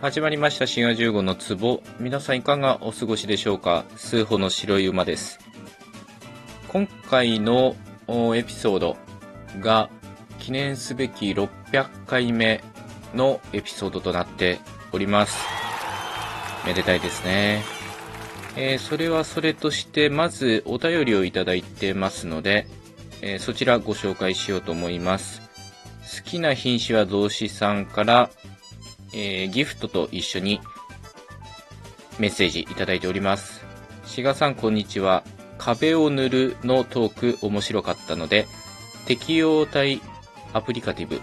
始まりました。滋賀15の壺。皆さんいかがお過ごしでしょうか？数歩の白い馬です。今回のエピソードが記念すべき600回目のエピソードとなっております。めでたいですね。えー、それはそれとしてまずお便りをいただいてますので、えー、そちらご紹介しようと思います。好きな品種は増子さんからえー、ギフトと一緒にメッセージいただいております。しがさんこんにちは。壁を塗るのトーク面白かったので、適用体アプリカティブ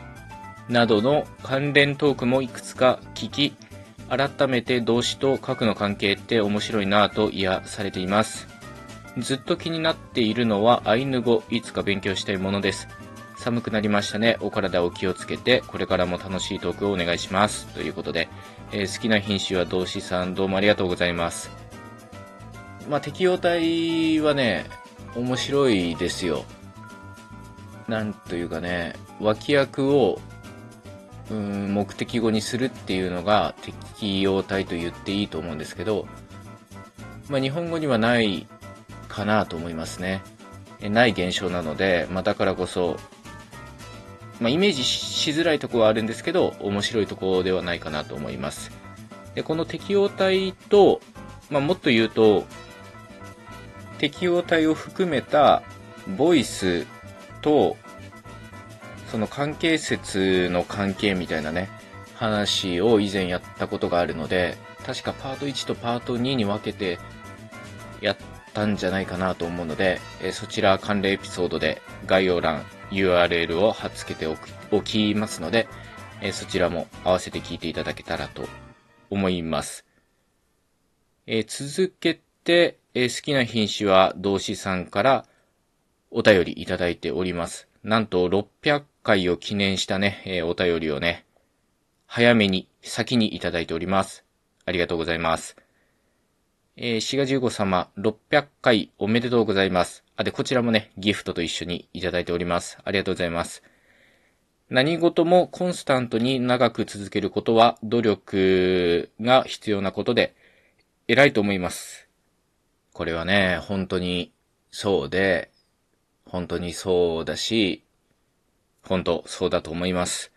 などの関連トークもいくつか聞き、改めて動詞と核の関係って面白いなぁと癒されています。ずっと気になっているのはアイヌ語、いつか勉強したいものです。寒くなりましたね。お体お気をつけて、これからも楽しいトークをお願いします。ということで、えー、好きな品種は同志さん、どうもありがとうございます。まあ、適応体はね、面白いですよ。なんというかね、脇役を、うん、目的語にするっていうのが適用体と言っていいと思うんですけど、まあ、日本語にはないかなと思いますね。ない現象なので、まあ、だからこそまあ、イメージしづらいとこはあるんですけど、面白いところではないかなと思います。で、この適応体と、まあ、もっと言うと、適応体を含めたボイスと、その関係説の関係みたいなね、話を以前やったことがあるので、確かパート1とパート2に分けてやったんじゃないかなと思うので、えそちら関連エピソードで概要欄 URL を貼っ付けておきますので、えそちらも合わせて聞いていただけたらと思います。え続けて、え好きな品種は同志さんからお便りいただいております。なんと600回を記念したね、えお便りをね、早めに先にいただいております。ありがとうございます。えー、シガジュウゴ様、600回おめでとうございます。あ、で、こちらもね、ギフトと一緒にいただいております。ありがとうございます。何事もコンスタントに長く続けることは努力が必要なことで、偉いと思います。これはね、本当にそうで、本当にそうだし、本当そうだと思います。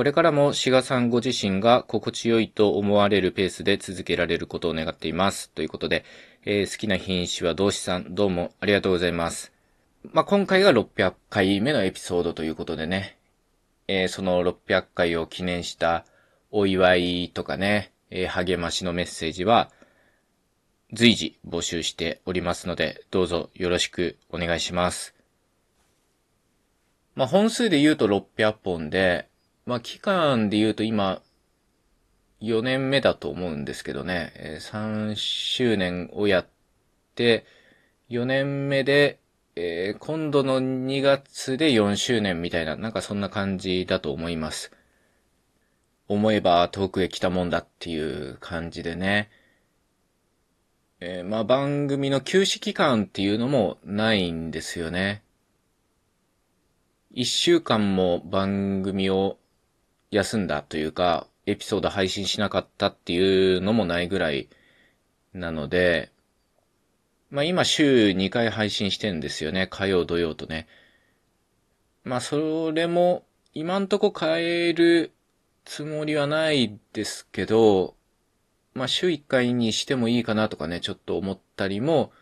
これからも志賀さんご自身が心地よいと思われるペースで続けられることを願っています。ということで、えー、好きな品種は同志さん、どうもありがとうございます。まあ、今回が600回目のエピソードということでね、えー、その600回を記念したお祝いとかね、えー、励ましのメッセージは、随時募集しておりますので、どうぞよろしくお願いします。まあ、本数で言うと600本で、まあ、期間で言うと今、4年目だと思うんですけどね、え3周年をやって、4年目で、えー、今度の2月で4周年みたいな、なんかそんな感じだと思います。思えば遠くへ来たもんだっていう感じでね。えー、まあ番組の休止期間っていうのもないんですよね。一週間も番組を休んだというか、エピソード配信しなかったっていうのもないぐらいなので、まあ今週2回配信してんですよね。火曜、土曜とね。まあそれも今んとこ変えるつもりはないですけど、まあ週1回にしてもいいかなとかね、ちょっと思ったりも、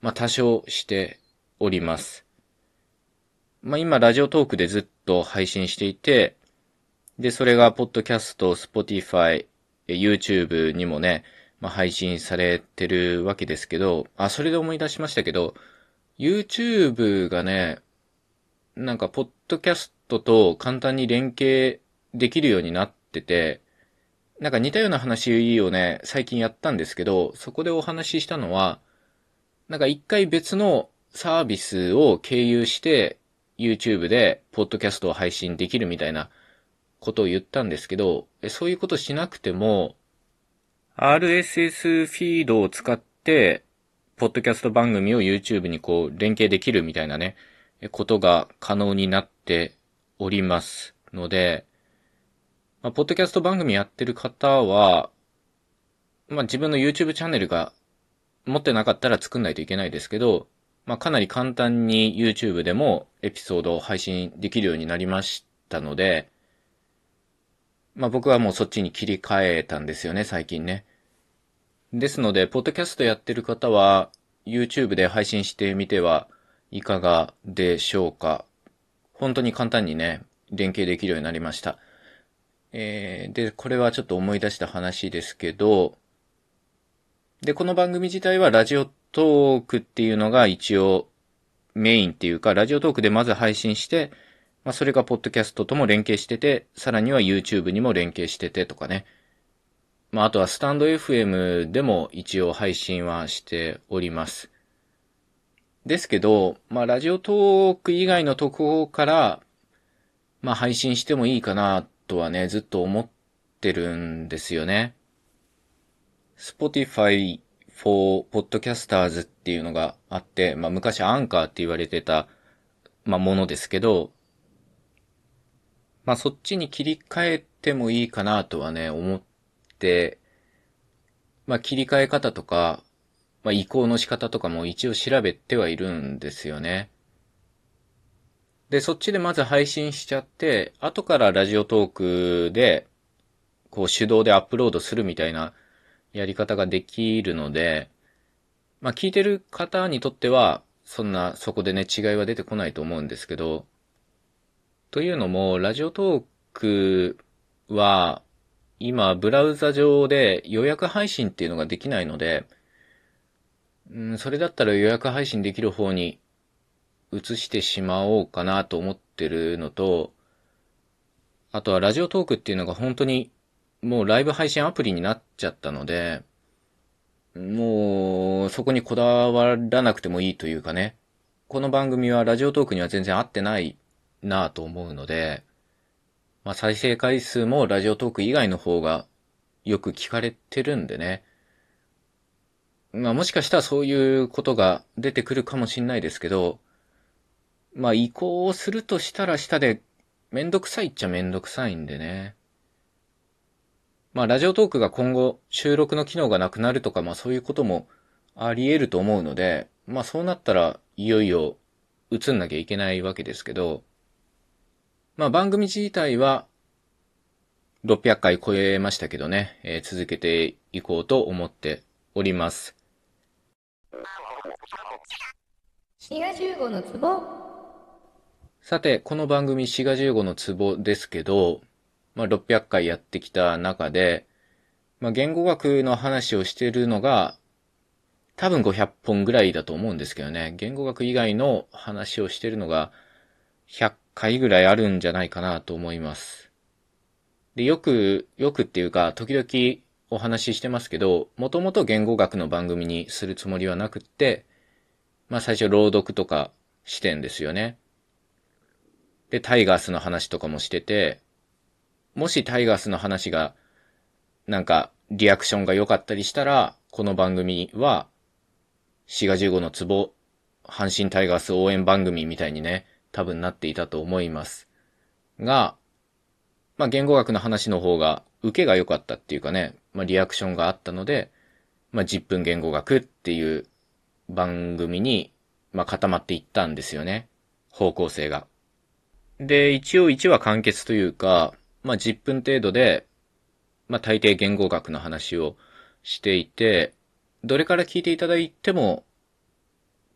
まあ多少しております。まあ今 Radiotalk でずっと配信していて、で、それが、ポッドキャスト、 Spotify、YouTube にもね、まあ、配信されてるわけですけど、あ、それで思い出しましたけど、YouTube がね、なんか、ポッドキャストと簡単に連携できるようになってて、なんか似たような話をね、最近やったんですけど、そこでお話ししたのは、なんか一回別のサービスを経由して、YouTube でポッドキャストを配信できるみたいなことを言ったんですけど、そういうことしなくても、RSS フィードを使って、ポッドキャスト番組を YouTube にこう連携できるみたいなね、ことが可能になっておりますので、まあ、ポッドキャスト番組やってる方は、まあ、自分の YouTube チャンネルが持ってなかったら作んないといけないですけど、まあ、かなり簡単に YouTube でもエピソードを配信できるようになりましたので、まあ、僕はもうそっちに切り替えたんですよね、最近ね。ですので、ポッドキャストやってる方は、YouTube で配信してみてはいかがでしょうか。本当に簡単にね、連携できるようになりました。えー、で、これはちょっと思い出した話ですけど、で、この番組自体はラジオトークっていうのが一応メインっていうか、ラジオトークでまず配信して、まあ、それがポッドキャストとも連携してて、さらには YouTube にも連携しててとかね。まあ、あとはスタンド FM でも一応配信はしております。ですけど、まあ、ラジオトーク以外のところから、まあ、配信してもいいかなとはね、ずっと思ってるんですよね。Spotify for Podcasters っていうのがあって、まあ、昔アンカーって言われてた、まあ、ものですけど、まあ、そっちに切り替えてもいいかなとはね、思って、まあ、切り替え方とか、まあ、移行の仕方とかも一応調べてはいるんですよね。で、そっちでまず配信しちゃって、後からラジオトークで、こう手動でアップロードするみたいなやり方ができるので、まあ聞いてる方にとっては、そんなそこでね違いは出てこないと思うんですけど、というのも、ラジオトークは、今、ブラウザ上で予約配信っていうのができないので、うん、それだったら予約配信できる方に移してしまおうかなと思ってるのと、あとはラジオトークっていうのが本当にもうライブ配信アプリになっちゃったので、もうそこにこだわらなくてもいいというかね、この番組はラジオトークには全然合ってないなぁと思うので、まあ再生回数もラジオトーク以外の方がよく聞かれてるんでね、まあもしかしたらそういうことが出てくるかもしんないですけど、まあ移行をするとしたら下でめんどくさいっちゃめんどくさいんでね。まあラジオトークが今後収録の機能がなくなるとか、まあそういうこともあり得ると思うので、まあそうなったらいよいよ映んなきゃいけないわけですけど、まあ番組自体は600回超えましたけどね、えー、続けていこうと思っております。滋賀15のツボさて、この番組滋賀15のツボですけど、まあ600回やってきた中で、まあ言語学の話をしているのが、多分500本ぐらいだと思うんですけどね、言語学以外の話をしているのが100回ぐらいあるんじゃないかなと思います。で、よく、よくっていうか、時々お話ししてますけど、もともと言語学の番組にするつもりはなくって、まあ最初朗読とかしてんですよね。で、タイガースの話とかもしてて、もしタイガースの話が、なんか、リアクションが良かったりしたら、この番組は、4月15のツボ、阪神タイガース応援番組みたいにね、多分なっていたと思います。が、まあ、言語学の話の方が、受けが良かったっていうかね、まあ、リアクションがあったので、まあ、10分言語学っていう番組に、まあ、固まっていったんですよね。方向性が。で、一応1話完結というか、まあ、10分程度で、まあ、大抵言語学の話をしていて、どれから聞いていただいても、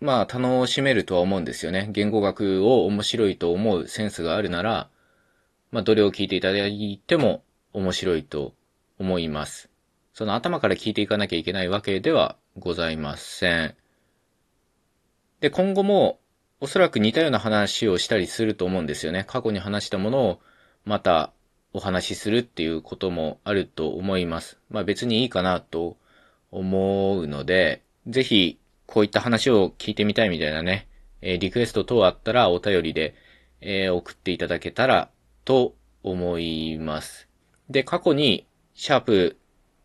まあ、楽しめるとは思うんですよね。言語学を面白いと思うセンスがあるなら、まあ、どれを聞いていただいても面白いと思います。その頭から聞いていかなきゃいけないわけではございません。で、今後もおそらく似たような話をしたりすると思うんですよね。過去に話したものをまたお話しするっていうこともあると思います。まあ別にいいかなと思うので、ぜひこういった話を聞いてみたいみたいなね、えー、リクエスト等あったらお便りで、えー、送っていただけたらと思います。で、過去にシャープ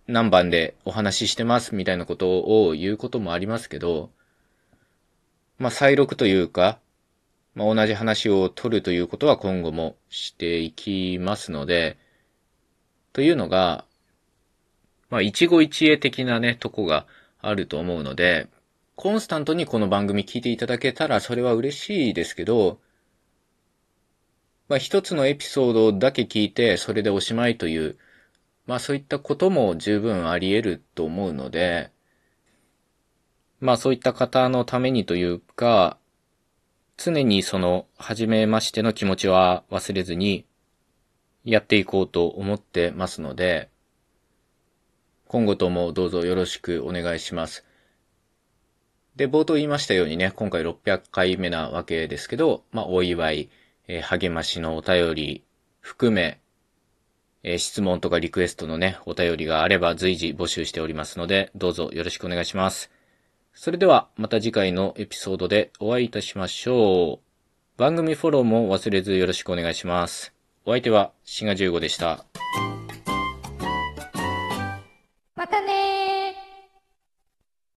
何番でお話ししてますみたいなことを言うこともありますけど、まあ、再録というか、まあ、同じ話を取るということは今後もしていきますので、というのが、まあ、一期一会的なね、とこがあると思うので、コンスタントにこの番組聞いていただけたらそれは嬉しいですけど、まあ、一つのエピソードだけ聞いてそれでおしまいという、まあそういったことも十分あり得ると思うので、まあそういった方のためにというか、常にその、初めましての気持ちは忘れずに、やっていこうと思ってますので、今後ともどうぞよろしくお願いします。で、冒頭言いましたようにね、今回600回目なわけですけど、まあ、お祝い、えー、励ましのお便り含め、えー、質問とかリクエストのね、お便りがあれば随時募集しておりますので、どうぞよろしくお願いします。それでは、また次回のエピソードでお会いいたしましょう。番組フォローも忘れずよろしくお願いします。お相手は、シガ15でした。